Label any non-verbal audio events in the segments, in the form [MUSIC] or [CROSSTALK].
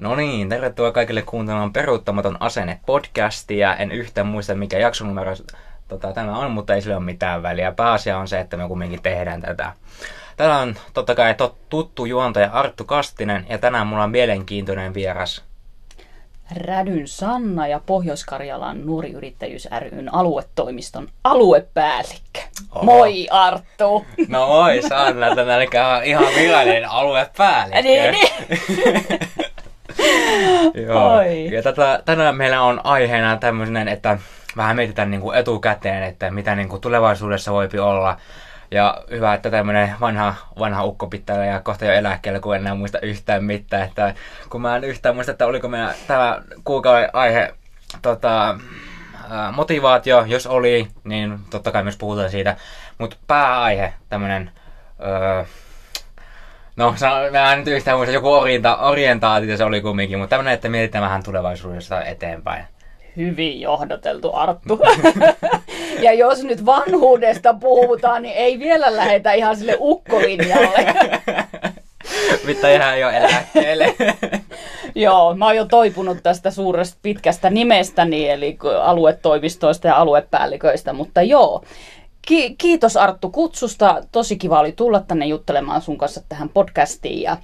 No niin, tervetuloa kaikille kuuntelemaan Peruuttamaton asenne podcastia. En yhtään muista mikä jaksonumero tota, tämä on, mutta ei sillä ole mitään väliä. Pääasia on se, että me kumminkin tehdään tätä. Täällä on totta kai tot, tuttu juontaja Arttu Kastinen ja tänään mulla on mielenkiintoinen vieras. Rädyn Sanna ja Pohjois-Karjalan nuoriyrittäjyys ryn aluetoimiston aluepäällikkö. Oho. Moi Arttu! No moi Sanna, tänään on ihan virallinen aluepäällikkö. [LAUGHS] Niin, niin. [LAUGHS] [LAUGHS] Joo. Oi. Ja tätä, tänään meillä on aiheena tämmöinen, että vähän mietitään niin kuin etukäteen, että mitä niin kuin tulevaisuudessa voipi olla. Ja hyvä, että tämmöinen vanha, vanha ukko pitää ja kohta jo eläkkeellä, kun en enää muista yhtään mitään. Että, kun mä en yhtään muista, että oliko meidän tämä kuukauden aihe tota, motivaatio, jos oli, niin totta kai myös puhutaan siitä. Mutta pääaihe, tämmöinen öö, No, mä en nyt yhtään muista, joku orienta, orientaatio se oli kumminkin, mutta tämmöinen, että mietitään vähän tulevaisuudesta eteenpäin. Hyvin johdoteltu, Arttu. [LAUGHS] ja jos nyt vanhuudesta puhutaan, niin ei vielä lähetä ihan sille ukkolinjalle. [LAUGHS] Mitä ihan jo eläkkeelle. [LAUGHS] Joo, mä oon jo toipunut tästä suuresta pitkästä nimestäni, eli aluetoimistoista ja aluepäälliköistä, mutta joo. Ki- kiitos Arttu kutsusta. Tosi kiva oli tulla tänne juttelemaan sun kanssa tähän podcastiin. Ja,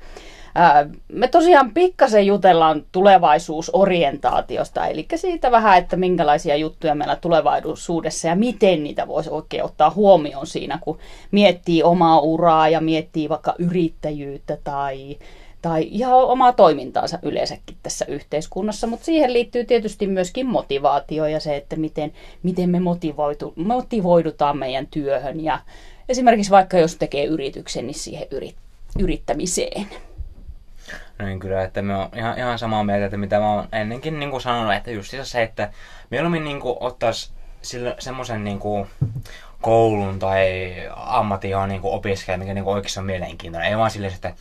ää, me tosiaan pikkasen jutellaan tulevaisuusorientaatiosta, eli siitä vähän, että minkälaisia juttuja meillä tulevaisuudessa ja miten niitä voisi oikein ottaa huomioon siinä, kun miettii omaa uraa ja miettii vaikka yrittäjyyttä tai tai ihan omaa toimintaansa yleensäkin tässä yhteiskunnassa, mutta siihen liittyy tietysti myöskin motivaatio ja se, että miten, miten me motivoitu, motivoidutaan meidän työhön ja esimerkiksi vaikka jos tekee yrityksen, niin siihen yrit, yrittämiseen. No niin kyllä, että me on ihan, ihan samaa mieltä, että mitä mä oon ennenkin niin kuin sanonut, että just se, että mieluummin niin kuin ottaisi semmoisen niin kuin koulun tai ammatin, johon niin opiskelee, mikä niin oikeasti on mielenkiintoinen. Ei vaan silleen, että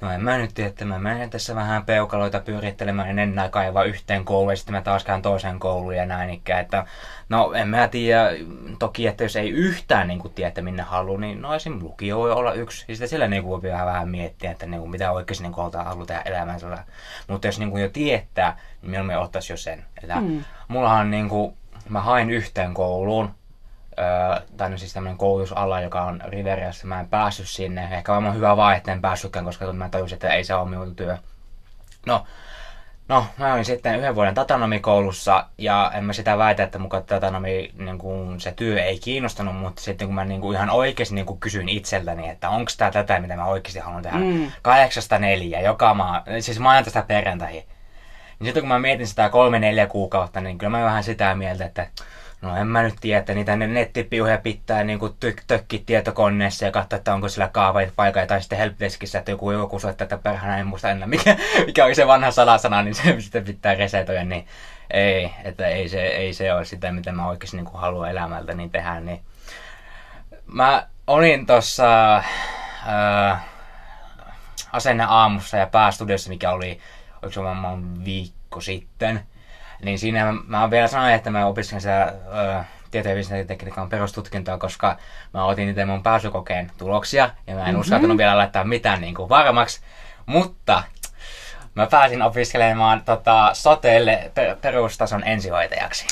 no en mä nyt tiedä, että mä menen tässä vähän peukaloita pyörittelemään, en enää kaivaa yhteen kouluun ja sitten mä taas käyn toiseen kouluun ja näin ikään. Että, no en mä tiedä, toki, että jos ei yhtään niin kuin tiedä, että minne haluaa, niin no esim. lukio voi olla yksi. Ja sitten sillä niin kuin voi vähän, vähän miettiä, että niin kuin, mitä oikeasti niin kuin haluaa tehdä elämänsä. Mutta jos niin kuin jo tietää, niin mieluummin ottaisi jo sen. Että mm. mullahan on niin kuin, mä hain yhteen kouluun, Öö, tai no siis tämmöinen koulutusala, joka on Riveriassa. Mä en päässyt sinne. Ehkä varmaan hyvä vaan, että en päässytkään, koska mä tajusin, että ei se ole minun työ. No, no, mä olin sitten yhden vuoden tatanomikoulussa ja en mä sitä väitä, että mukaan tatanomi, niin kun se työ ei kiinnostanut, mutta sitten kun mä niin kuin ihan oikeasti niin kuin kysyin itseltäni, että onko tämä tätä, mitä mä oikeasti haluan tehdä, mm. kahdeksasta neljä, joka maa, siis maanantaista perjantaihin. Niin sitten kun mä mietin sitä kolme neljä kuukautta, niin kyllä mä vähän sitä mieltä, että No en mä nyt tiedä, että niitä nettipiuheja pitää niin tök, tökki tietokoneessa ja katsoa, että onko sillä kaavait paikalla tai sitten helpdeskissä, että joku, joku soittaa, että perhana en muista enää, mikä, [LAUGHS] mikä oli se vanha salasana, niin se [LAUGHS] sitten pitää resetoida, niin ei, että ei se, ei se ole sitä, mitä mä oikeasti niin haluan elämältä niin tehdä. Niin. Mä olin tuossa äh, asenne aamussa ja päästudiossa, mikä oli, oliko se viikko sitten, niin siinä mä, mä vielä sanoin, että mä opiskelen sitä ö, tieto- ja viestintätekniikan perustutkintoa, koska mä otin niitä mun pääsykokeen tuloksia ja mä en mm-hmm. uskaltanut vielä laittaa mitään niin kuin varmaksi. Mutta mä pääsin opiskelemaan tota, soteelle per- perustason ensihoitajaksi.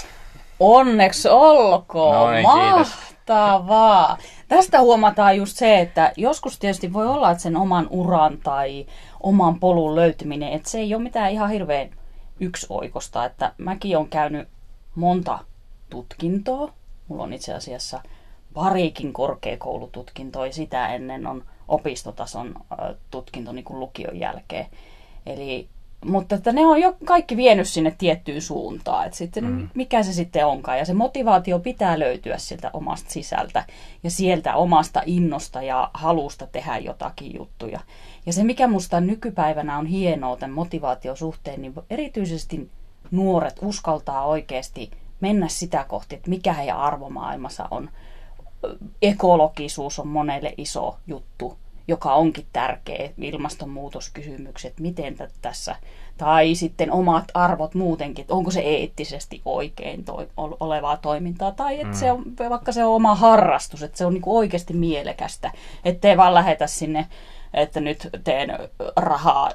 Onneksi olkoon! Noin, Mahtavaa! Tästä huomataan just se, että joskus tietysti voi olla, että sen oman uran tai oman polun löytyminen, että se ei ole mitään ihan hirveän yksi oikosta, että mäkin on käynyt monta tutkintoa. Mulla on itse asiassa parikin korkeakoulututkintoa ja sitä ennen on opistotason tutkinto niin kuin lukion jälkeen. Eli, mutta että ne on jo kaikki vienyt sinne tiettyyn suuntaan. Että sitten mm. mikä se sitten onkaan. Ja se motivaatio pitää löytyä sieltä omasta sisältä ja sieltä omasta innosta ja halusta tehdä jotakin juttuja. Ja se, mikä musta nykypäivänä on hienoa tämän motivaatiosuhteen, niin erityisesti nuoret uskaltaa oikeasti mennä sitä kohti, että mikä heidän arvomaailmassa on. Ekologisuus on monelle iso juttu, joka onkin tärkeä, ilmastonmuutoskysymykset, miten tässä, tai sitten omat arvot muutenkin, että onko se eettisesti oikein toi, olevaa toimintaa, tai että mm. se on, vaikka se on oma harrastus, että se on niinku oikeasti mielekästä, ettei vaan lähetä sinne että nyt teen rahaa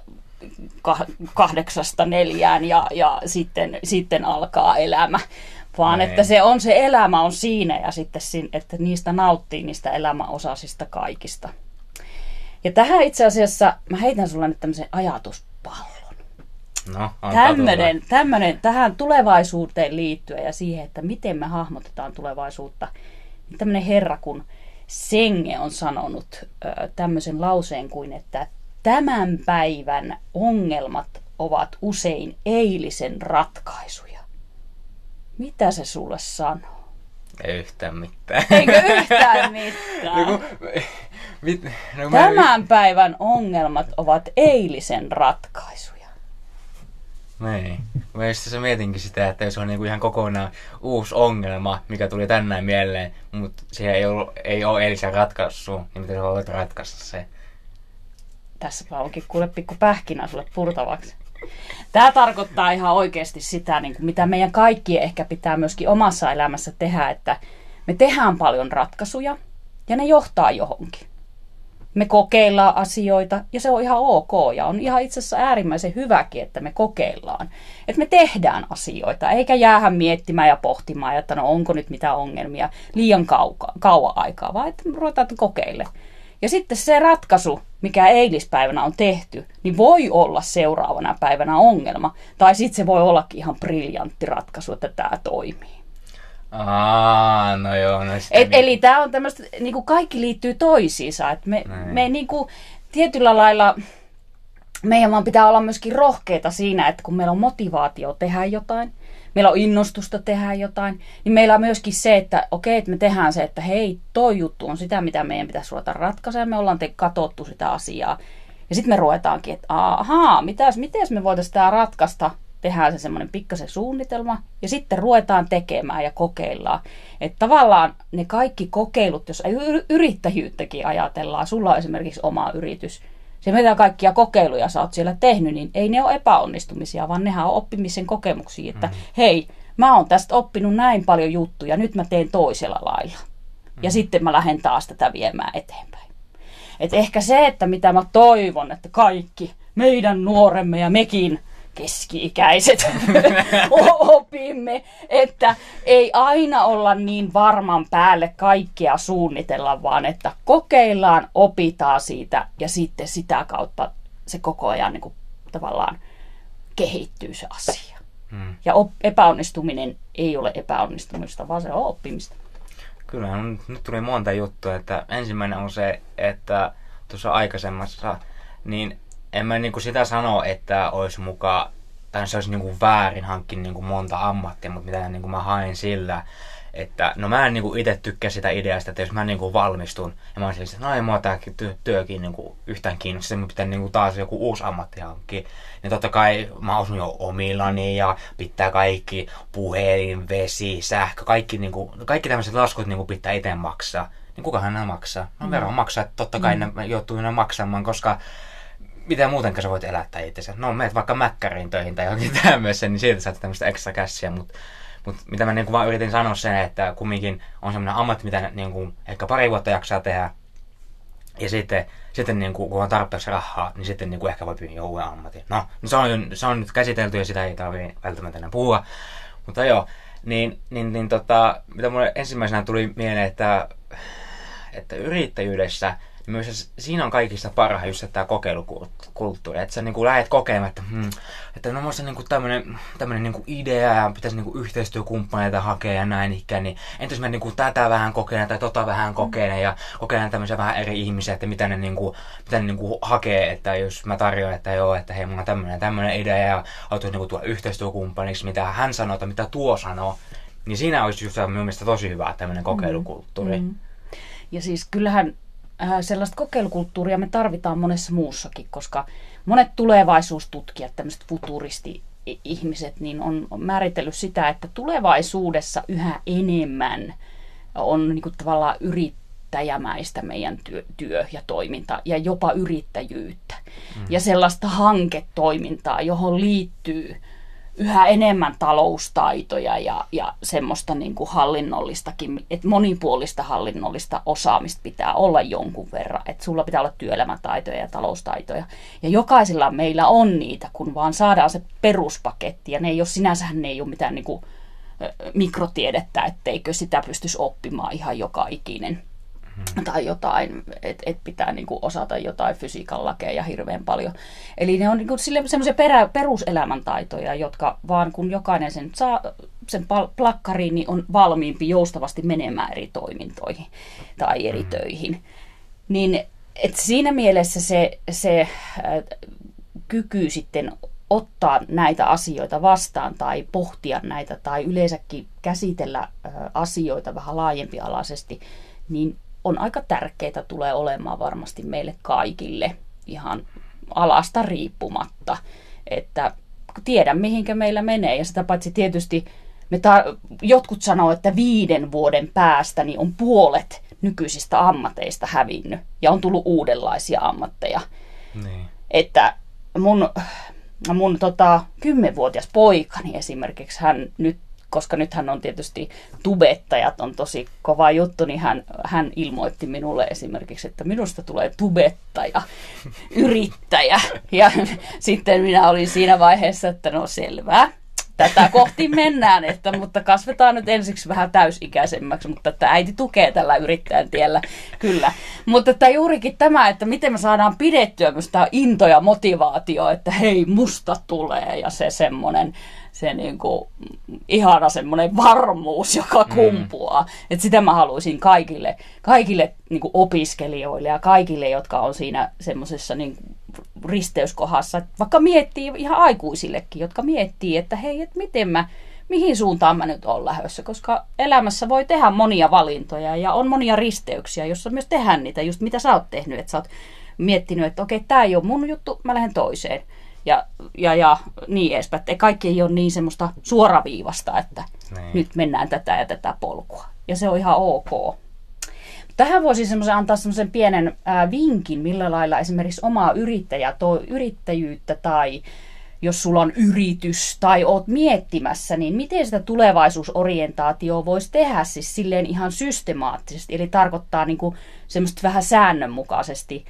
kahdeksasta neljään ja, ja sitten, sitten alkaa elämä. Vaan Näin. että se on se elämä on siinä ja sitten että niistä nauttii niistä elämäosasista kaikista. Ja tähän itse asiassa, mä heitän sulle nyt tämmöisen ajatuspallon. No, tämmönen, tämmönen, tähän tulevaisuuteen liittyen ja siihen, että miten me hahmotetaan tulevaisuutta. Tämmöinen herra kun Senge on sanonut ö, tämmöisen lauseen kuin, että tämän päivän ongelmat ovat usein eilisen ratkaisuja. Mitä se sulle sanoo? Ei yhtään mitään. Eikö yhtään [LAUGHS] mitään? no, mit, no, Tämän mä... päivän ongelmat ovat eilisen ratkaisuja. Niin. Mä just mietinkin sitä, että jos on niinku ihan kokonaan uusi ongelma, mikä tuli tänään mieleen, mutta se ei, ollut, ei ole eilisen ratkaisu, niin miten sä voit ratkaista se? Tässä onkin kuule pikku pähkinä sulle purtavaksi. Tämä tarkoittaa ihan oikeasti sitä, niin kuin mitä meidän kaikkien ehkä pitää myöskin omassa elämässä tehdä, että me tehdään paljon ratkaisuja ja ne johtaa johonkin. Me kokeillaan asioita ja se on ihan ok ja on ihan itse asiassa äärimmäisen hyväkin, että me kokeillaan. Että me tehdään asioita eikä jäähän miettimään ja pohtimaan, että no onko nyt mitä ongelmia liian kauka, kauan aikaa, vaan että ruvetaan kokeille. Ja sitten se ratkaisu, mikä eilispäivänä on tehty, niin voi olla seuraavana päivänä ongelma. Tai sitten se voi ollakin ihan briljantti ratkaisu, että tämä toimii. Aa, no joo. No Et, eli tämä on tämmöistä, niinku kaikki liittyy toisiinsa. Et me, me niinku, tietyllä lailla, meidän vaan pitää olla myöskin rohkeita siinä, että kun meillä on motivaatio tehdä jotain, meillä on innostusta tehdä jotain, niin meillä on myöskin se, että okei, että me tehdään se, että hei, toi juttu on sitä, mitä meidän pitäisi ruveta ratkaisemaan, me ollaan te katsottu sitä asiaa. Ja sitten me ruetaankin, että ahaa, mitäs, mitäs me voitaisiin tämä ratkaista, tehdään se semmoinen pikkasen suunnitelma ja sitten ruvetaan tekemään ja kokeillaan. Että tavallaan ne kaikki kokeilut, jos yrittäjyyttäkin ajatellaan, sulla on esimerkiksi oma yritys, se mitä kaikkia kokeiluja sä oot siellä tehnyt, niin ei ne ole epäonnistumisia, vaan nehän on oppimisen kokemuksia, että mm. hei, mä oon tästä oppinut näin paljon juttuja, nyt mä teen toisella lailla. Mm. Ja sitten mä lähden taas tätä viemään eteenpäin. Et ehkä se, että mitä mä toivon, että kaikki meidän nuoremme ja mekin keski-ikäiset [LAUGHS] [LAUGHS] opimme, että ei aina olla niin varman päälle kaikkea suunnitella, vaan että kokeillaan, opitaan siitä ja sitten sitä kautta se koko ajan niin kuin, tavallaan kehittyy se asia. Hmm. Ja op- epäonnistuminen ei ole epäonnistumista, vaan se on oppimista. Kyllä, nyt tuli monta juttua. Että ensimmäinen on se, että tuossa aikaisemmassa, niin en mä niinku sitä sano, että olisi mukaan, tai se olisi niinku väärin hankkia niinku monta ammattia, mutta mitä niinku mä haen sillä, että no mä en niinku itse tykkää sitä ideasta, että jos mä niinku valmistun ja mä olisin, että no ei mua tää työ, työkin niinku yhtään kiinnostaa, sitten pitää niinku taas joku uusi ammatti hankkia. Niin totta kai mä osun jo omillani ja pitää kaikki puhelin, vesi, sähkö, kaikki, niinku, kaikki tämmöiset laskut niinku pitää itse maksaa. Niin kukahan nämä maksaa? No mm. vero maksaa, että totta kai mm. ne joutuu ne maksamaan, koska mitä muutenkaan sä voit elättää itsensä. No meet vaikka mäkkäriin töihin tai johonkin [LAUGHS] tämmöisen, niin siitä saat tämmöistä ekstra käsiä, mutta mut mitä mä niinku vaan yritin sanoa sen, että kumminkin on semmoinen ammatti, mitä niinku ehkä pari vuotta jaksaa tehdä. Ja sitten, sitten niinku, kun on tarpeeksi rahaa, niin sitten niinku ehkä voi pyyhää uuden ammatin. No, se on, se on nyt käsitelty ja sitä ei tarvitse välttämättä enää puhua. Mutta joo, niin, niin, niin tota, mitä mulle ensimmäisenä tuli mieleen, että, että yrittäjyydessä – myös siinä on kaikista parhain just tämä kokeilukulttuuri, että sä niin kuin lähdet kokemaan, että, hmm, että no muista niin tämmöinen, tämmöinen niin idea ja pitäisi niin kuin yhteistyökumppaneita hakea ja näin ikään, niin entäs mä niin kuin tätä vähän kokeilen tai tota vähän kokeilen ja kokeilen tämmöisiä vähän eri ihmisiä, että mitä ne, niin kuin, mitä ne niin kuin hakee, että jos mä tarjoan, että joo, että hei, mulla on tämmöinen, tämmöinen idea ja autuisi niin kuin tuoda yhteistyökumppaniksi, mitä hän sanoo tai mitä tuo sanoo, niin siinä olisi just minun mielestä tosi hyvä tämmöinen kokeilukulttuuri. Mm. Ja siis kyllähän äh, sellaista kokeilukulttuuria me tarvitaan monessa muussakin, koska monet tulevaisuustutkijat, tämmöiset futuristi-ihmiset, niin on, on määritellyt sitä, että tulevaisuudessa yhä enemmän on niin kuin tavallaan yrittäjämäistä meidän työ, työ ja toiminta ja jopa yrittäjyyttä. Mm. Ja sellaista hanketoimintaa, johon liittyy yhä enemmän taloustaitoja ja, ja semmoista niin kuin hallinnollistakin, että monipuolista hallinnollista osaamista pitää olla jonkun verran. Että sulla pitää olla työelämätaitoja ja taloustaitoja. Ja jokaisella meillä on niitä, kun vaan saadaan se peruspaketti. Ja ne ei ole sinänsä ne ei ole mitään niin kuin, mikrotiedettä, etteikö sitä pystyisi oppimaan ihan joka ikinen hmm. tai jotain, että et pitää niinku osata jotain fysiikan lakeja hirveän paljon. Eli ne on niinku semmoisia peruselämäntaitoja, jotka vaan kun jokainen sen saa sen plakkariin, niin on valmiimpi joustavasti menemään eri toimintoihin tai eri hmm. töihin. Niin et siinä mielessä se, se äh, kyky sitten ottaa näitä asioita vastaan tai pohtia näitä tai yleensäkin käsitellä äh, asioita vähän laajempialaisesti, niin on aika tärkeää tulee olemaan varmasti meille kaikille ihan alasta riippumatta, että tiedän mihinkä meillä menee ja sitä paitsi tietysti me ta- jotkut sanoo, että viiden vuoden päästä niin on puolet nykyisistä ammateista hävinnyt ja on tullut uudenlaisia ammatteja. Niin. Että mun, mun tota, kymmenvuotias poikani esimerkiksi, hän nyt koska nythän on tietysti tubettajat on tosi kova juttu, niin hän, hän ilmoitti minulle esimerkiksi, että minusta tulee tubettaja, [LAUGHS] yrittäjä. Ja sitten minä olin siinä vaiheessa, että no selvää, tätä kohti mennään, että, mutta kasvetaan nyt ensiksi vähän täysikäisemmäksi, mutta että äiti tukee tällä yrittäjän tiellä, kyllä. Mutta että juurikin tämä, että miten me saadaan pidettyä myös tämä into ja motivaatio, että hei, musta tulee ja se semmoinen se niin kuin, ihana semmoinen varmuus, joka mm. kumpuaa. Mm. Että sitä mä haluaisin kaikille, kaikille niin kuin opiskelijoille ja kaikille, jotka on siinä semmoisessa niin risteyskohdassa, vaikka miettii ihan aikuisillekin, jotka miettii, että hei, että miten mä, mihin suuntaan mä nyt olen lähdössä, koska elämässä voi tehdä monia valintoja ja on monia risteyksiä, jossa myös tehdään niitä, just mitä sä oot tehnyt, että sä oot miettinyt, että okei, tämä ei ole mun juttu, mä lähden toiseen ja, ja, ja niin edespäin. Että kaikki ei ole niin semmoista suoraviivasta, että niin. nyt mennään tätä ja tätä polkua. Ja se on ihan ok. Tähän voisi semmoisen antaa semmoisen pienen ää, vinkin, millä lailla esimerkiksi omaa yrittäjä, to, yrittäjyyttä tai jos sulla on yritys tai oot miettimässä, niin miten sitä tulevaisuusorientaatioa voisi tehdä siis silleen ihan systemaattisesti, eli tarkoittaa niin kuin semmoista vähän säännönmukaisesti,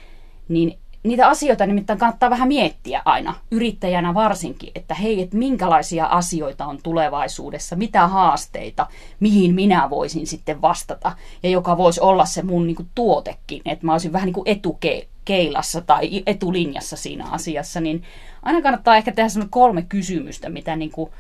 niin niitä asioita nimittäin kannattaa vähän miettiä aina, yrittäjänä varsinkin, että hei, että minkälaisia asioita on tulevaisuudessa, mitä haasteita, mihin minä voisin sitten vastata, ja joka voisi olla se mun niin kuin, tuotekin, että mä olisin vähän niin kuin etukeilassa tai etulinjassa siinä asiassa, niin aina kannattaa ehkä tehdä semmoinen kolme kysymystä, mitä niin kuin,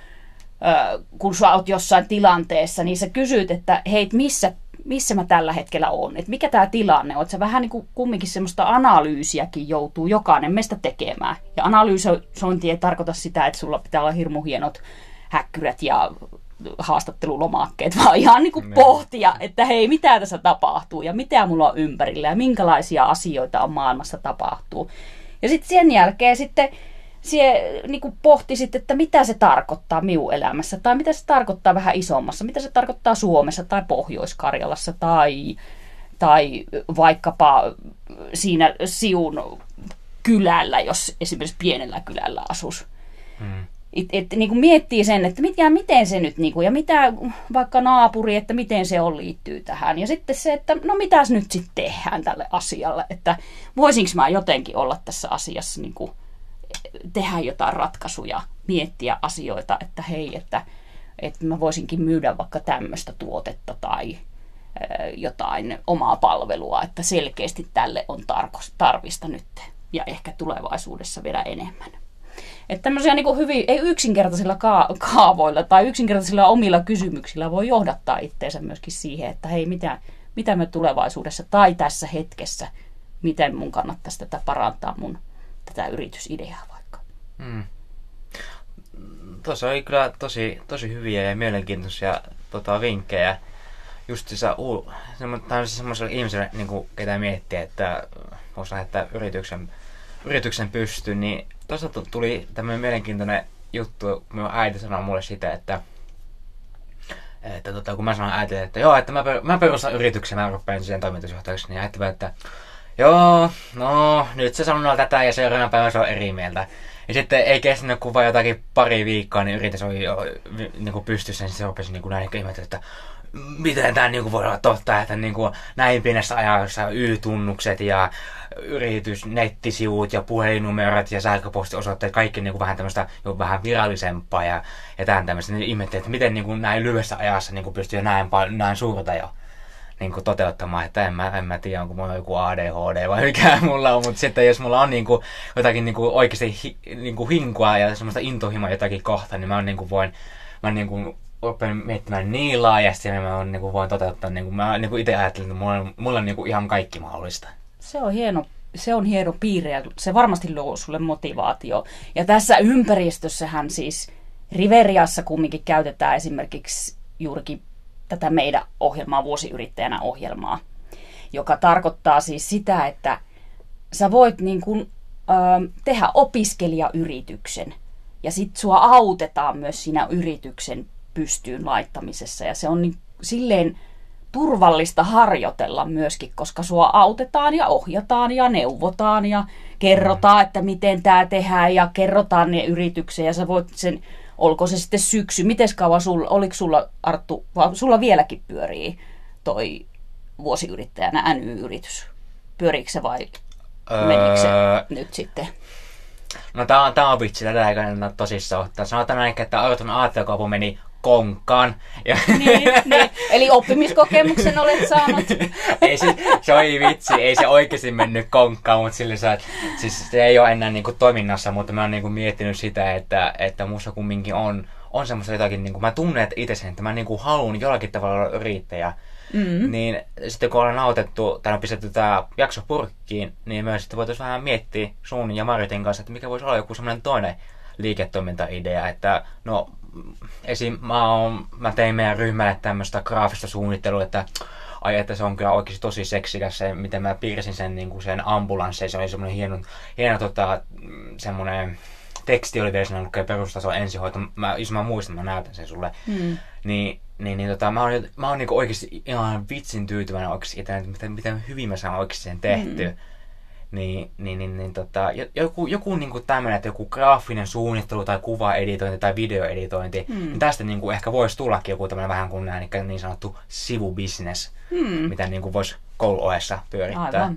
kun sä oot jossain tilanteessa, niin sä kysyt, että hei, missä missä mä tällä hetkellä on, että mikä tämä tilanne on. Että se vähän niin kuin kumminkin semmoista analyysiäkin joutuu jokainen meistä tekemään. Ja analyysointi ei tarkoita sitä, että sulla pitää olla hirmu hienot häkkyrät ja haastattelulomakkeet, [LAUGHS] vaan ihan niin kuin pohtia, että hei, mitä tässä tapahtuu ja mitä mulla on ympärillä ja minkälaisia asioita on maailmassa tapahtuu. Ja sitten sen jälkeen sitten sie niin kuin pohtisit, että mitä se tarkoittaa minun elämässä, tai mitä se tarkoittaa vähän isommassa, mitä se tarkoittaa Suomessa tai Pohjois-Karjalassa, tai, tai vaikkapa siinä Siun kylällä, jos esimerkiksi pienellä kylällä asus. Hmm. Et, et, niin kuin miettii sen, että mit, ja miten se nyt, niin kuin, ja mitä vaikka naapuri, että miten se on liittyy tähän. Ja sitten se, että no mitäs nyt sitten tehdään tälle asialle, että voisinko mä jotenkin olla tässä asiassa niin kuin, tehdä jotain ratkaisuja, miettiä asioita, että hei, että, että mä voisinkin myydä vaikka tämmöistä tuotetta tai jotain omaa palvelua, että selkeästi tälle on tarvista nyt ja ehkä tulevaisuudessa vielä enemmän. Että tämmöisiä niin kuin hyvin, ei yksinkertaisilla kaavoilla tai yksinkertaisilla omilla kysymyksillä voi johdattaa itseensä myöskin siihen, että hei, mitä, mitä me tulevaisuudessa tai tässä hetkessä, miten mun kannattaisi tätä parantaa mun tätä yritysideaa Mm. Tuossa oli kyllä tosi, tosi hyviä ja mielenkiintoisia tota, vinkkejä. Just se, uu, semmoiselle ihmiselle, niin kuin, ketä miettii, että voisi lähettää yrityksen, yrityksen pystyyn, niin tuossa tuli tämmöinen mielenkiintoinen juttu, kun äiti sanoi mulle sitä, että että tota, kun mä sanoin äitille, että joo, että mä, per, mä perustan yrityksen, mä rupean siihen toimitusjohtajaksi, niin äiti että joo, no nyt se sanoo tätä ja seuraavana päivänä se on eri mieltä. Ja sitten ei kestänyt kuin vain jotakin pari viikkoa, niin yritys oli jo niin kuin pystyssä, niin se rupesi niin kuin näin ihmetellä, että miten tämä niin voi olla totta, että niin kuin näin pienessä ajassa Y-tunnukset ja yritys, nettisivut ja puhelinnumerot ja sähköpostiosoitteet, kaikki niin kuin vähän tämmöistä jo vähän virallisempaa ja, ja tämän tämmöistä. Niin ihmettelin, että miten niin kuin näin lyhyessä ajassa niin kuin pystyy näin, näin suurta jo niin kuin toteuttamaan, että en mä, en mä tiedä, onko mulla joku ADHD vai mikä [LAUGHS] mulla on, mutta sitten jos mulla on niin kuin, jotakin niin kuin oikeasti hi, niin kuin hinkua ja semmoista intohimoa jotakin kohta, niin mä niin kuin voin, mä niin kuin opin miettimään niin laajasti, ja mä niin kuin voin toteuttaa, niin kuin mä niin kuin itse ajattelin, että mulla on, mulla on niin kuin ihan kaikki mahdollista. Se on hieno, se on hieno piirre ja se varmasti luo sulle motivaatio. Ja tässä ympäristössähän siis Riveriassa kumminkin käytetään esimerkiksi juurikin tätä meidän ohjelmaa, vuosiyrittäjänä ohjelmaa, joka tarkoittaa siis sitä, että sä voit niin kuin, ö, tehdä opiskelijayrityksen ja sit sua autetaan myös siinä yrityksen pystyyn laittamisessa. Ja se on niin, silleen turvallista harjoitella myöskin, koska sua autetaan ja ohjataan ja neuvotaan ja kerrotaan, että miten tämä tehdään ja kerrotaan ne yritykseen ja sä voit sen olko se sitten syksy, miten kauan sulla, oliko sulla Arttu, sulla vieläkin pyörii toi vuosiyrittäjänä NY-yritys? Pyöriikö se vai öö... menikö se nyt sitten? No tää on, tää on vitsi, tätä ei kannata tosissaan ottaa. Sanotaan näin, että Artun aattelukauppa meni konkkaan. Ja... Niin, niin, eli oppimiskokemuksen olet saanut. [LAUGHS] ei se, se oli vitsi, ei se oikeasti mennyt konkkaan, mutta sillä sä, siis se ei ole enää niinku toiminnassa, mutta mä oon niinku miettinyt sitä, että, että musta kumminkin on, on semmoista jotakin, niinku, mä tunnen itse sen, että mä niinku haluan jollakin tavalla olla yrittäjä. Mm-hmm. Niin sitten kun ollaan nautettu tai on pistetty tämä jakso purkkiin, niin myös sitten voitaisiin vähän miettiä sun ja Maritin kanssa, että mikä voisi olla joku semmoinen toinen liiketoimintaidea, että no esim. Mä, oon, mä tein meidän ryhmälle tämmöistä graafista suunnittelua, että ai että se on kyllä oikeasti tosi seksikäs se, miten mä piirsin sen, niin kuin sen ambulanssein. Se oli semmoinen hieno, hieno tota, semmoinen teksti oli vielä lukee perustaso ensihoito. Mä, jos mä muistan, mä näytän sen sulle. Mm. Niin, niin, niin tota, mä oon, mä oon niinku oikeasti ihan vitsin tyytyväinen oikeasti, että miten, miten hyvin mä saan oikeasti sen tehtyä. Mm niin, niin, niin, niin tota, joku, joku niin kuin tämmöinen, että joku graafinen suunnittelu tai kuvaeditointi tai videoeditointi, mm. niin tästä niin kuin ehkä voisi tullakin joku tämmöinen vähän kuin näin, niin sanottu sivubisnes, mm. mitä niin kuin voisi kouluohessa pyörittää.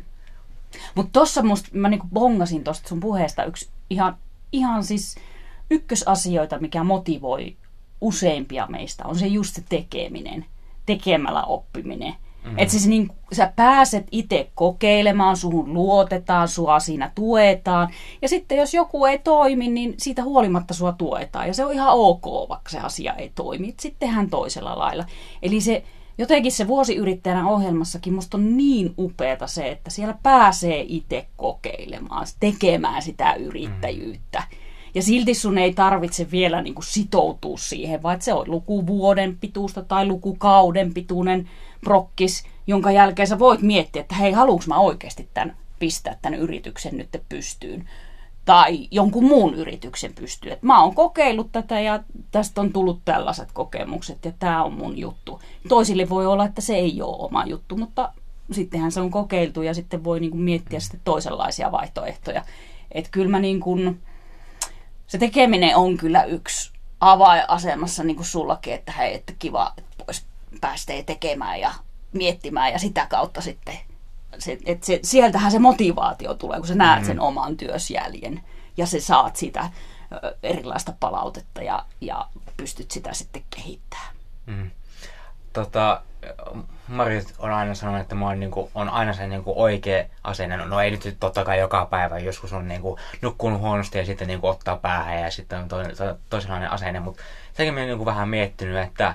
Mutta tossa musta, mä niin kuin bongasin tosta sun puheesta yksi ihan, ihan siis ykkösasioita, mikä motivoi useimpia meistä, on se just se tekeminen, tekemällä oppiminen – Mm. Että siis niin, sä pääset itse kokeilemaan, suhun luotetaan, sua siinä tuetaan. Ja sitten jos joku ei toimi, niin siitä huolimatta sua tuetaan. Ja se on ihan ok, vaikka se asia ei toimi. Sitten tehdään toisella lailla. Eli se jotenkin se vuosiyrittäjänä ohjelmassakin musta on niin upeata se, että siellä pääsee itse kokeilemaan, tekemään sitä yrittäjyyttä. Mm. Ja silti sun ei tarvitse vielä niin kuin sitoutua siihen, vaan se on lukuvuoden pituusta tai lukukauden pituinen prokkis, jonka jälkeen sä voit miettiä, että hei, haluanko mä oikeasti tämän, pistää tämän yrityksen nyt pystyyn tai jonkun muun yrityksen pystyyn. Et mä oon kokeillut tätä ja tästä on tullut tällaiset kokemukset ja tämä on mun juttu. Toisille voi olla, että se ei ole oma juttu, mutta sittenhän se on kokeiltu ja sitten voi niinku miettiä sitten toisenlaisia vaihtoehtoja. Että kyllä mä niin kuin, se tekeminen on kyllä yksi avainasemassa niin kuin sullakin, että hei, että kiva, että pois pääsee tekemään ja miettimään ja sitä kautta sitten, se, että se, sieltähän se motivaatio tulee, kun sä näet mm. sen oman työsjäljen ja se saat sitä erilaista palautetta ja, ja pystyt sitä sitten kehittämään. Mm. Tota, Marit on aina sanonut, että mä oon, niin kuin, on aina se niin kuin oikea asenne. No ei nyt totta kai joka päivä, joskus on niin kuin, nukkunut huonosti ja sitten niin kuin, ottaa päähän ja sitten on toinen, to, toisenlainen asenne. Mutta sekin mä niin kuin, vähän miettinyt, että,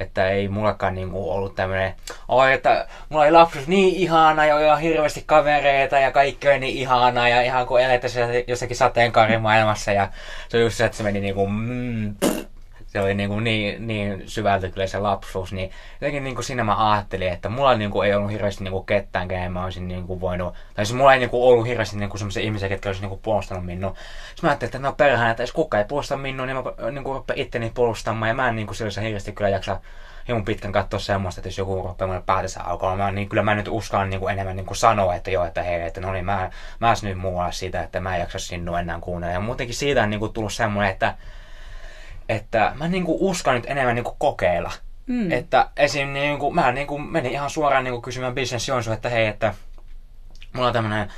että ei mullakaan niin kuin, ollut tämmöinen, oi, että mulla oli lapsuus niin ihana ja oli hirveästi kavereita ja kaikki oli niin ihana ja ihan kuin elettäisiin jossakin sateenkaarimaailmassa ja se on just se, että se meni niin kuin, mm, se oli niin, kuin niin, niin syvältä kyllä se lapsuus, niin jotenkin niin kuin siinä mä ajattelin, että mulla niin kuin ei ollut hirveästi niin kuin ketään, kenen mä olisin niin kuin voinut, tai siis mulla ei niin kuin ollut hirveästi niin kuin sellaisia ihmisiä, ketkä olisivat niin kuin puolustanut minua. Sitten mä ajattelin, että no perhana, että jos kukaan ei puolusta minua, niin mä niin kuin rupean itteni puolustamaan, ja mä en niin kuin sillä hirveästi kyllä jaksa hieman pitkän katsoa semmoista, että jos joku rupeaa mulle päätössä alkaa, niin kyllä mä nyt uskallan niin kuin enemmän niin kuin sanoa, että joo, että hei, että no niin, mä, mä nyt muualla siitä, että mä en jaksa sinua enää kuunnella. Ja muutenkin siitä on niin kuin tullut semmoinen, että, että mä niin kuin uskon nyt enemmän niin kuin kokeilla. Mm. Että esim. Niin kuin, mä niin kuin menin ihan suoraan niin kuin kysymään Business Jonsu, että hei, että mulla on tämmönen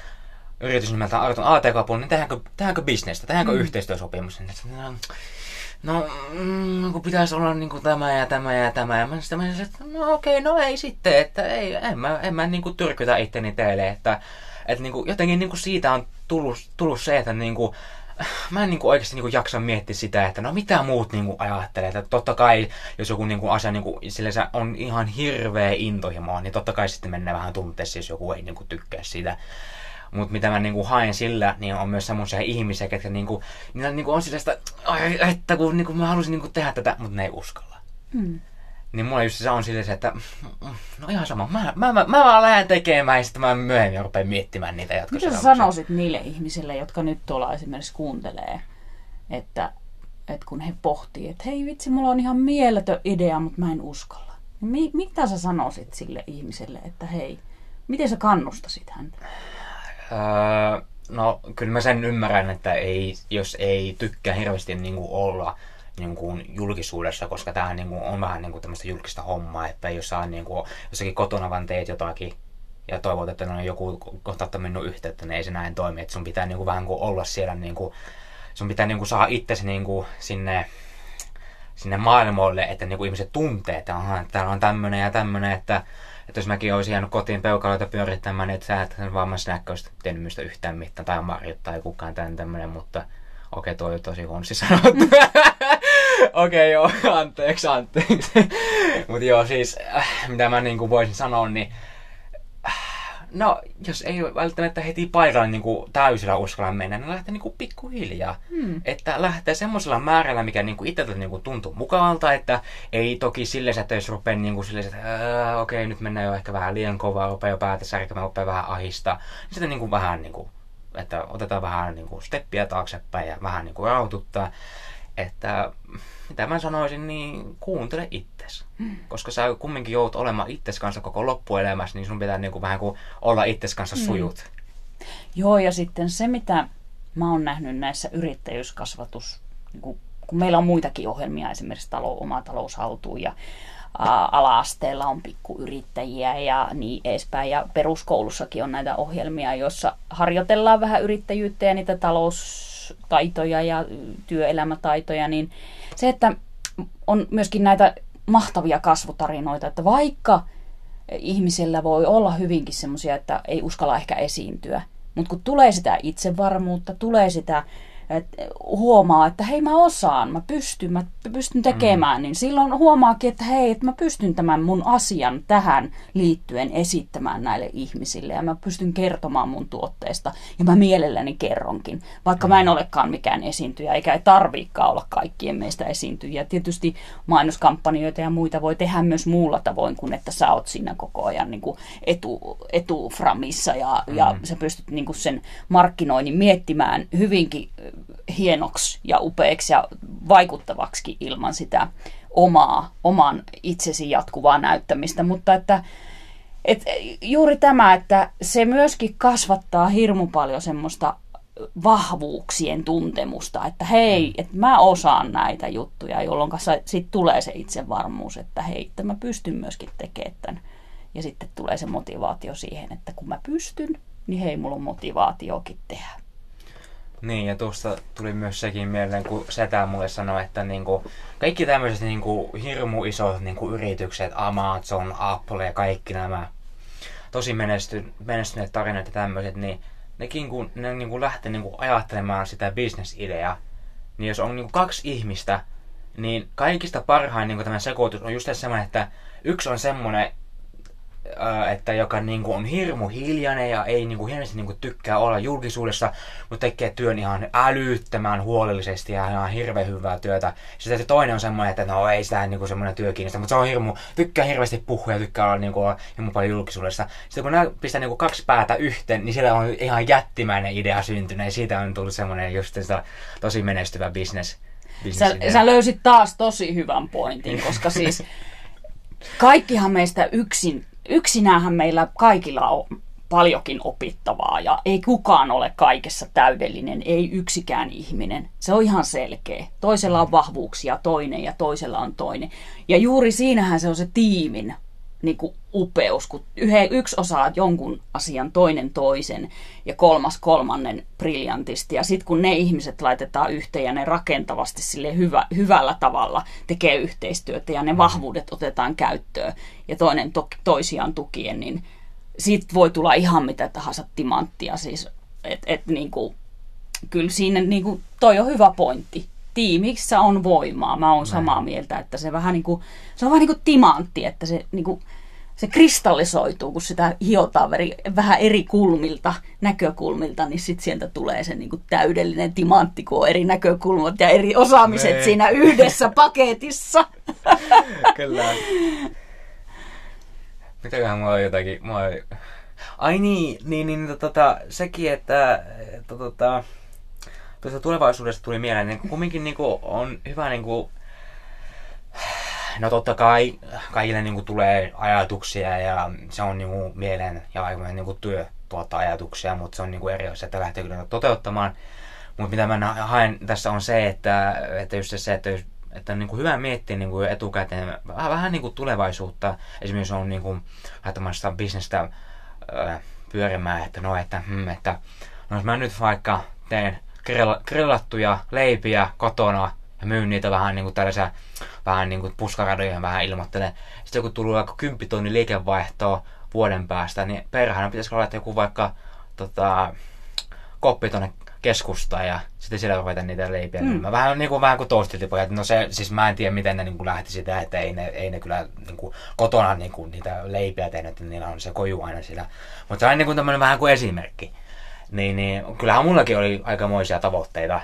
yritys nimeltä Arton ATK, niin tehdäänkö, tehdäänkö bisnestä, tehdäänkö mm. yhteistyösopimus? no, mm, kun pitäisi olla niin kuin tämä ja tämä ja tämä. Ja mä sitten mä sanoin, että no okei, okay, no ei sitten, että ei, en mä, en mä niin kuin tyrkytä itteni teille. Että, että niin kuin, jotenkin niin kuin siitä on tullut, tullut se, että niin kuin, mä en niin kuin oikeasti niin kuin jaksa miettiä sitä, että no mitä muut niin kuin ajattelee. Että totta kai, jos joku niin kuin asia niin kuin, se on ihan hirveä intohimo, niin totta kai sitten mennään vähän tunteessa, jos joku ei niin kuin tykkää sitä. Mutta mitä mä niinku haen sillä, niin on myös semmoisia ihmisiä, ketkä niinku, niillä niinku on sitä, että kun niinku mä haluaisin niinku tehdä tätä, mutta ne ei uskalla. Mm. Niin mulla just se on silleen, että no ihan sama, mä, mä, mä, mä vaan lähden tekemään ja sitten mä myöhemmin rupean miettimään niitä jatkossa. Mitä sä sanoisit niille ihmisille, jotka nyt tuolla esimerkiksi kuuntelee, että, että kun he pohtii, että hei vitsi, mulla on ihan mieletön idea, mutta mä en uskalla. Niin mitä sä sanoisit sille ihmiselle, että hei, miten sä kannustasit häntä? Öö, no kyllä mä sen ymmärrän, että ei, jos ei tykkää hirveästi niin kuin olla niin kuin julkisuudessa, koska tämä niin kuin on vähän niin kuin tämmöistä julkista hommaa, että jos saa niin kuin, jossakin kotona vaan teet jotakin ja toivot, että no, joku kohtaa minun yhteyttä, niin ei se näin toimi. Että sun pitää niin kuin, vähän kuin olla siellä, niin kuin, sun pitää niin kuin, saada itsesi niin kuin, sinne, sinne maailmoille, että niin kuin, ihmiset tuntee, että, aha, täällä on tämmöinen ja tämmöinen, että että jos mäkin olisin jäänyt kotiin peukaloita pyörittämään, niin sä et vammais näköistä tehnyt mistä yhtään mitään, tai Marjut tai kukaan tämän tämmöinen, mutta okei, okay, toi on tosi huonosti sanottu. [LAUGHS] okei, okay, joo, [LAUGHS] anteeksi, anteeksi. mutta joo, siis, äh, mitä mä niinku voisin sanoa, niin No, jos ei välttämättä heti paikalle niin kuin täysillä uskalla mennä, niin lähtee niin kuin pikkuhiljaa. Hmm. Että lähtee semmoisella määrällä, mikä niin kuin itseltä niin kuin tuntuu mukavalta, että ei toki sille että jos rupeaa niin kuin sille, että okei, okay, nyt mennään jo ehkä vähän liian kovaa, rupeaa jo päätä särkemään, rupeaa vähän ahista. Niin sitten niin kuin vähän niin kuin, että otetaan vähän niin kuin steppiä taaksepäin ja vähän niin kuin raututtaa että mitä mä sanoisin, niin kuuntele itses. Hmm. Koska sä kumminkin joudut olemaan itses kanssa koko loppuelämässä, niin sun pitää niin kuin vähän kuin olla itses kanssa hmm. sujut. Joo, ja sitten se, mitä mä oon nähnyt näissä yrittäjyyskasvatus, niin kun, kun meillä on muitakin ohjelmia, esimerkiksi talo, oma taloushaltuun ja ala-asteella on pikkuyrittäjiä ja niin edespäin. Ja peruskoulussakin on näitä ohjelmia, joissa harjoitellaan vähän yrittäjyyttä ja niitä taloustaitoja ja työelämätaitoja. Niin se, että on myöskin näitä mahtavia kasvutarinoita, että vaikka ihmisellä voi olla hyvinkin semmoisia, että ei uskalla ehkä esiintyä, mutta kun tulee sitä itsevarmuutta, tulee sitä että huomaa, että hei mä osaan, mä pystyn, mä pystyn tekemään, mm. niin silloin huomaakin, että hei, että mä pystyn tämän mun asian tähän liittyen esittämään näille ihmisille ja mä pystyn kertomaan mun tuotteesta ja mä mielelläni kerronkin, vaikka mä en mm. olekaan mikään esiintyjä eikä ei tarviikaan olla kaikkien meistä esiintyjiä. Tietysti mainoskampanjoita ja muita voi tehdä myös muulla tavoin kuin että sä oot siinä koko ajan niin kuin etu, etuframissa ja, mm. ja sä pystyt niin kuin sen markkinoinnin miettimään hyvinkin hienoksi ja upeaksi ja vaikuttavaksi ilman sitä omaa, oman itsesi jatkuvaa näyttämistä, mutta että et juuri tämä, että se myöskin kasvattaa hirmu paljon semmoista vahvuuksien tuntemusta, että hei, mm. että mä osaan näitä juttuja, jolloin sitten tulee se itsevarmuus, että hei, että mä pystyn myöskin tekemään tämän. Ja sitten tulee se motivaatio siihen, että kun mä pystyn, niin hei, mulla on motivaatiokin tehdä. Niin, ja tuosta tuli myös sekin mieleen, kun Setä mulle sanoi, että niinku, kaikki tämmöiset niinku, hirmu isot niinku, yritykset, Amazon, Apple ja kaikki nämä tosi menesty, menestyneet tarinat ja tämmöiset, niin nekin kun ne niinku, lähtee niinku, ajattelemaan sitä bisnesideaa, niin jos on niinku, kaksi ihmistä, niin kaikista parhain niinku, tämä sekoitus on just semmoinen, että yksi on semmoinen, että joka niin kuin on hirmu hiljainen ja ei niin kuin hirveästi niin kuin tykkää olla julkisuudessa, mutta tekee työn ihan älyttömän huolellisesti ja ihan hirveän hyvää työtä. Sitten se toinen on semmoinen, että no ei sitä niin kuin semmoinen työ kiinnosta, mutta se on hirmu, tykkää hirveästi puhua ja tykkää olla niin kuin, hirmu paljon julkisuudessa. Sitten kun nämä pistää niin kuin kaksi päätä yhteen, niin siellä on ihan jättimäinen idea syntynyt ja siitä on tullut semmoinen just sitä tosi menestyvä business. Sä, sä löysit taas tosi hyvän pointin, koska siis [LAUGHS] kaikkihan meistä yksin, yksinähän meillä kaikilla on paljonkin opittavaa ja ei kukaan ole kaikessa täydellinen, ei yksikään ihminen. Se on ihan selkeä. Toisella on vahvuuksia toinen ja toisella on toinen. Ja juuri siinähän se on se tiimin niin kuin upeus, kun yhe, yksi osaa jonkun asian, toinen toisen ja kolmas kolmannen briljantisti. Ja sitten kun ne ihmiset laitetaan yhteen ja ne rakentavasti sille hyvä, hyvällä tavalla tekee yhteistyötä ja ne vahvuudet otetaan käyttöön ja toinen to, toisiaan tukien, niin siitä voi tulla ihan mitä tahansa timanttia. Siis, et, et, niin kuin, kyllä siinä niin kuin, toi on hyvä pointti tiimissä on voimaa. Mä oon samaa mieltä, että se vähän niin kuin, se on vähän niin kuin timantti, että se, niin kuin, se kristallisoituu, kun sitä hiotaan vähän eri kulmilta, näkökulmilta, niin sitten sieltä tulee se niin kuin täydellinen timantti, kun on eri näkökulmat ja eri osaamiset nee. siinä yhdessä [LAUGHS] paketissa. Kyllä. Mitäköhän mulla on jotakin... Mulla on... Ai niin, niin, niin tota, sekin, että, että tota, tuosta tulevaisuudesta tuli mieleen, niin kumminkin niin kuin, on hyvä niin kuin, No totta kai kaikille niin kuin, tulee ajatuksia ja se on niin kuin, mieleen ja aikainen niin kuin, työ tuottaa ajatuksia, mutta se on niin kuin, eri asia, että lähtee kyllä toteuttamaan. Mutta mitä mä haen tässä on se, että, että just se, että, että on niin kuin hyvä miettiä niin kuin etukäteen vähän, vähän niin kuin tulevaisuutta. Esimerkiksi on niin kuin, laittamassa bisnestä pyörimään, että no, että, hmm, että no jos mä nyt vaikka teen grillattuja leipiä kotona ja myyn niitä vähän niin kuin tällaisia vähän niin kuin puskaradoja vähän ilmoittelen. Sitten kun tulee vaikka 10 tonni liikevaihtoa vuoden päästä, niin perhana pitäisikö laittaa joku vaikka tota, koppi tonne keskustaan ja sitten siellä ruveta niitä leipiä. Mm. Vähän, niin kuin, vähän kuin toastilipojat. No se, siis mä en tiedä miten ne niin kuin lähti sitä, että ei ne, ei ne kyllä niin kuin, kotona niin kuin, niitä leipiä tehnyt, että niillä on se koju aina siellä. Mutta se on niin kuin tämmöinen vähän kuin esimerkki. Niin, niin kyllähän mullakin oli aikamoisia tavoitteita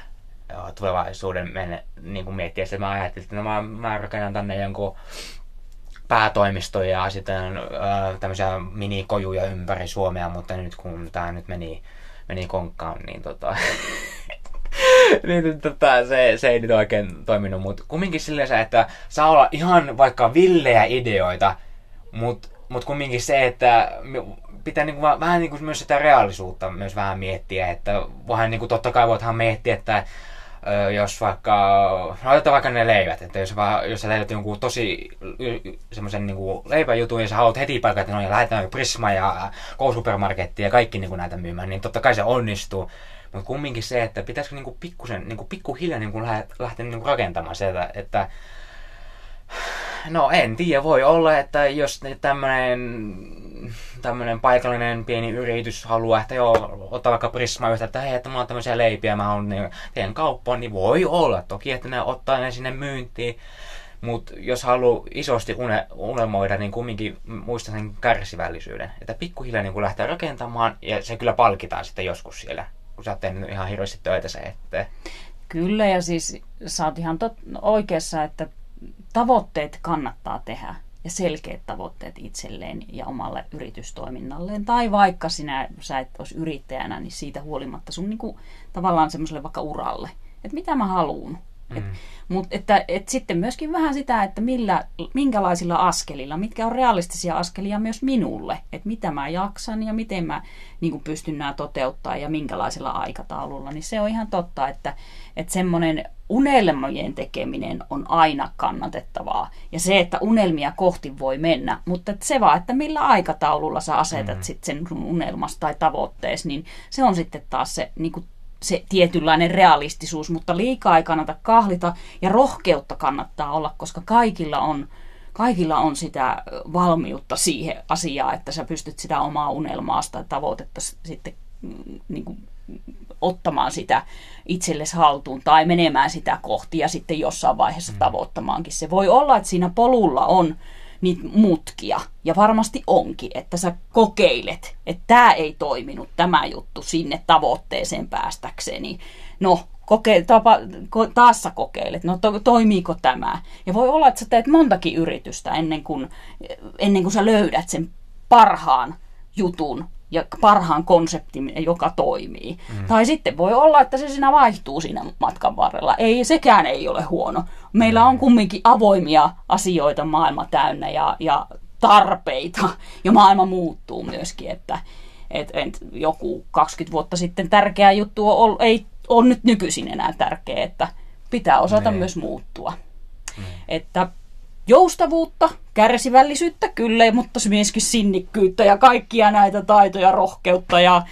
tulevaisuuden menne, niin kuin miettiä, että mä ajattelin, että no mä, mä rakennan tänne jonkun päätoimistoja ja sitten tämmöisiä minikojuja ympäri Suomea, mutta nyt kun tämä nyt meni, meni konkkaan, niin tota, [LAUGHS] niin tota, se, se ei nyt oikein toiminut, mutta kumminkin silleen että saa olla ihan vaikka villejä ideoita, mutta mut kumminkin se, että pitää niinku vaan, vähän niinku myös sitä reaalisuutta myös vähän miettiä, että vähän niinku totta kai voithan miettiä, että jos vaikka, no otetaan vaikka ne leivät, että jos, vaan, jos sä teet jonkun tosi semmoisen niin leipäjutun ja sä haluat heti paikka, että no ja lähdetään Prisma ja K-supermarketti ja kaikki niin kuin näitä myymään, niin totta kai se onnistuu. Mutta kumminkin se, että pitäisikö niinku pikkusen, niinku pikkuhiljaa niinku lähteä niinku rakentamaan sitä, että no en tiedä, voi olla, että jos tämmöinen tämmöinen paikallinen pieni yritys haluaa, että joo, ottaa vaikka Prisma yhtä, että hei, että mulla on tämmöisiä leipiä, mä on niin, teen kauppaan, niin voi olla toki, että ne ottaa ne sinne myyntiin. Mutta jos haluaa isosti une, unelmoida, niin kumminkin muista sen kärsivällisyyden. Että pikkuhiljaa niin lähtee rakentamaan ja se kyllä palkitaan sitten joskus siellä, kun sä oot tehnyt ihan hirveästi töitä se eteen. Kyllä ja siis sä oot ihan tot, oikeassa, että tavoitteet kannattaa tehdä ja selkeät tavoitteet itselleen ja omalle yritystoiminnalleen. Tai vaikka sinä, sä et olisi yrittäjänä, niin siitä huolimatta sun niin kuin, tavallaan semmoiselle vaikka uralle. Että mitä mä haluan. Mm. Mutta että, et sitten myöskin vähän sitä, että millä, minkälaisilla askelilla, mitkä on realistisia askelia myös minulle, että mitä mä jaksan ja miten mä niin pystyn nämä toteuttaa ja minkälaisella aikataululla, niin se on ihan totta, että, että semmoinen unelmien tekeminen on aina kannatettavaa. Ja se, että unelmia kohti voi mennä, mutta se vaan, että millä aikataululla sä asetat mm. sit sen sun unelmas tai tavoittees, niin se on sitten taas se niin kuin se tietynlainen realistisuus, mutta liikaa ei kannata kahlita ja rohkeutta kannattaa olla, koska kaikilla on, kaikilla on sitä valmiutta siihen asiaan, että sä pystyt sitä omaa unelmaa tai tavoitetta sitten mm, niin kuin, ottamaan sitä itsellesi haltuun tai menemään sitä kohti ja sitten jossain vaiheessa mm. tavoittamaankin. Se voi olla, että siinä polulla on niitä mutkia. Ja varmasti onkin, että sä kokeilet, että tämä ei toiminut, tämä juttu sinne tavoitteeseen päästäkseni. No, koke, tapa, ko, taas sä kokeilet, no to, toimiiko tämä. Ja voi olla, että sä teet montakin yritystä ennen kuin, ennen kuin sä löydät sen parhaan jutun ja parhaan konseptin, joka toimii. Mm. Tai sitten voi olla, että se siinä vaihtuu siinä matkan varrella. Ei, sekään ei ole huono. Meillä on kumminkin avoimia asioita maailma täynnä ja, ja tarpeita. Ja maailma muuttuu myöskin, että et, et, joku 20 vuotta sitten tärkeä juttu on, ei ole nyt nykyisin enää tärkeä, että pitää osata niin. myös muuttua. Mm. Että joustavuutta, kärsivällisyyttä kyllä, mutta myöskin sinnikkyyttä ja kaikkia näitä taitoja, rohkeutta ja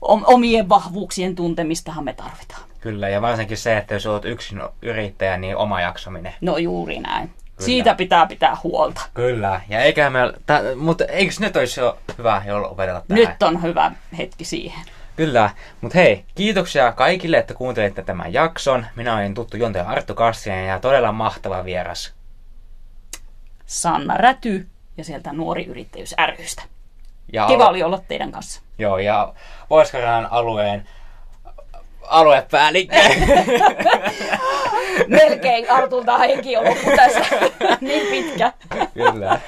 omien vahvuuksien tuntemistahan me tarvitaan. Kyllä, ja varsinkin se, että jos olet yksin yrittäjä, niin oma jaksaminen. No juuri näin. Kyllä. Siitä pitää pitää huolta. Kyllä, ja eikä me, ta, mutta eikö nyt olisi jo hyvä jo opetella tähän? Nyt on hyvä hetki siihen. Kyllä, mutta hei, kiitoksia kaikille, että kuuntelitte tämän jakson. Minä olen tuttu juontaja Arttu Kassinen ja todella mahtava vieras Sanna Räty ja sieltä Nuori Yrittäjyys rystä. Ja Kiva oli olla teidän kanssa. Joo, ja pohjois alueen aluepäällikkö. [LAUGHS] Melkein Artulta henki on loppu tässä. [LAUGHS] niin pitkä. Kyllä.